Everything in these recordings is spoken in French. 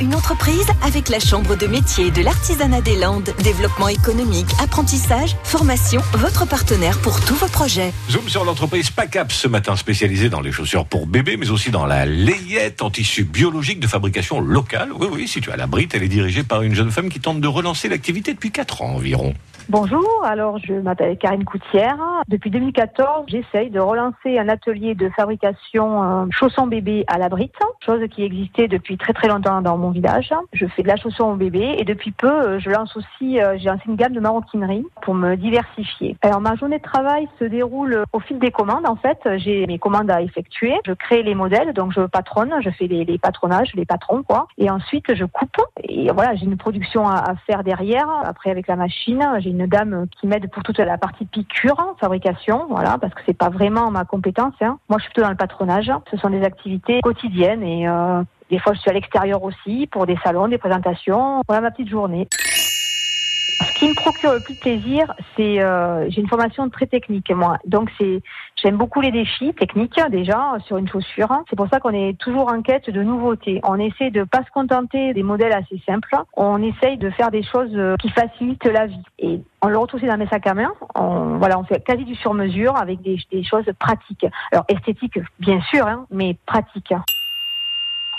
une entreprise avec la Chambre de métier de l'artisanat des Landes. Développement économique, apprentissage, formation, votre partenaire pour tous vos projets. Zoom sur l'entreprise PACAP ce matin spécialisée dans les chaussures pour bébés, mais aussi dans la layette en tissu biologique de fabrication locale. Oui, oui, située à la Brite, elle est dirigée par une jeune femme qui tente de relancer l'activité depuis 4 ans environ. Bonjour, alors je m'appelle Karine Coutière. Depuis 2014, j'essaye de relancer un atelier de fabrication euh, chaussons bébés à la brite, chose qui existait depuis très très longtemps dans mon village. Je fais de la chausson au bébé et depuis peu, euh, je lance aussi, euh, j'ai lancé une gamme de maroquinerie pour me diversifier. Alors ma journée de travail se déroule au fil des commandes. En fait, j'ai mes commandes à effectuer. Je crée les modèles, donc je patronne, je fais les, les patronages, les patrons quoi. Et ensuite, je coupe. Et voilà, j'ai une production à, à faire derrière. Après, avec la machine, j'ai une dame qui m'aide pour toute la partie piqûre, fabrication, voilà, parce que c'est pas vraiment ma compétence. Hein. Moi, je suis plutôt dans le patronage. Ce sont des activités quotidiennes et euh, des fois, je suis à l'extérieur aussi pour des salons, des présentations. Voilà ma petite journée. Ce qui me procure le plus de plaisir, c'est euh, j'ai une formation très technique moi, donc c'est j'aime beaucoup les défis techniques déjà sur une chaussure. C'est pour ça qu'on est toujours en quête de nouveautés. On essaie de pas se contenter des modèles assez simples. On essaye de faire des choses euh, qui facilitent la vie. Et on le retrouve aussi dans mes sacs à main. On, voilà, on fait quasi du sur-mesure avec des, des choses pratiques. Alors esthétiques bien sûr, hein, mais pratiques.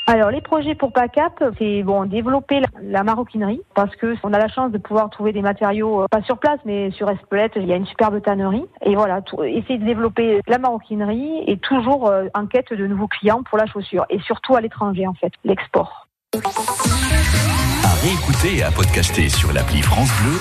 Alors les projets pour PACAP, c'est bon développer la, maroquinerie parce que on a la chance de pouvoir trouver des matériaux euh, pas sur place mais sur Espelette, il y a une superbe tannerie et voilà, essayer de développer la maroquinerie et toujours euh, en quête de nouveaux clients pour la chaussure et surtout à l'étranger en fait, l'export. À et à podcaster sur l'appli France Bleu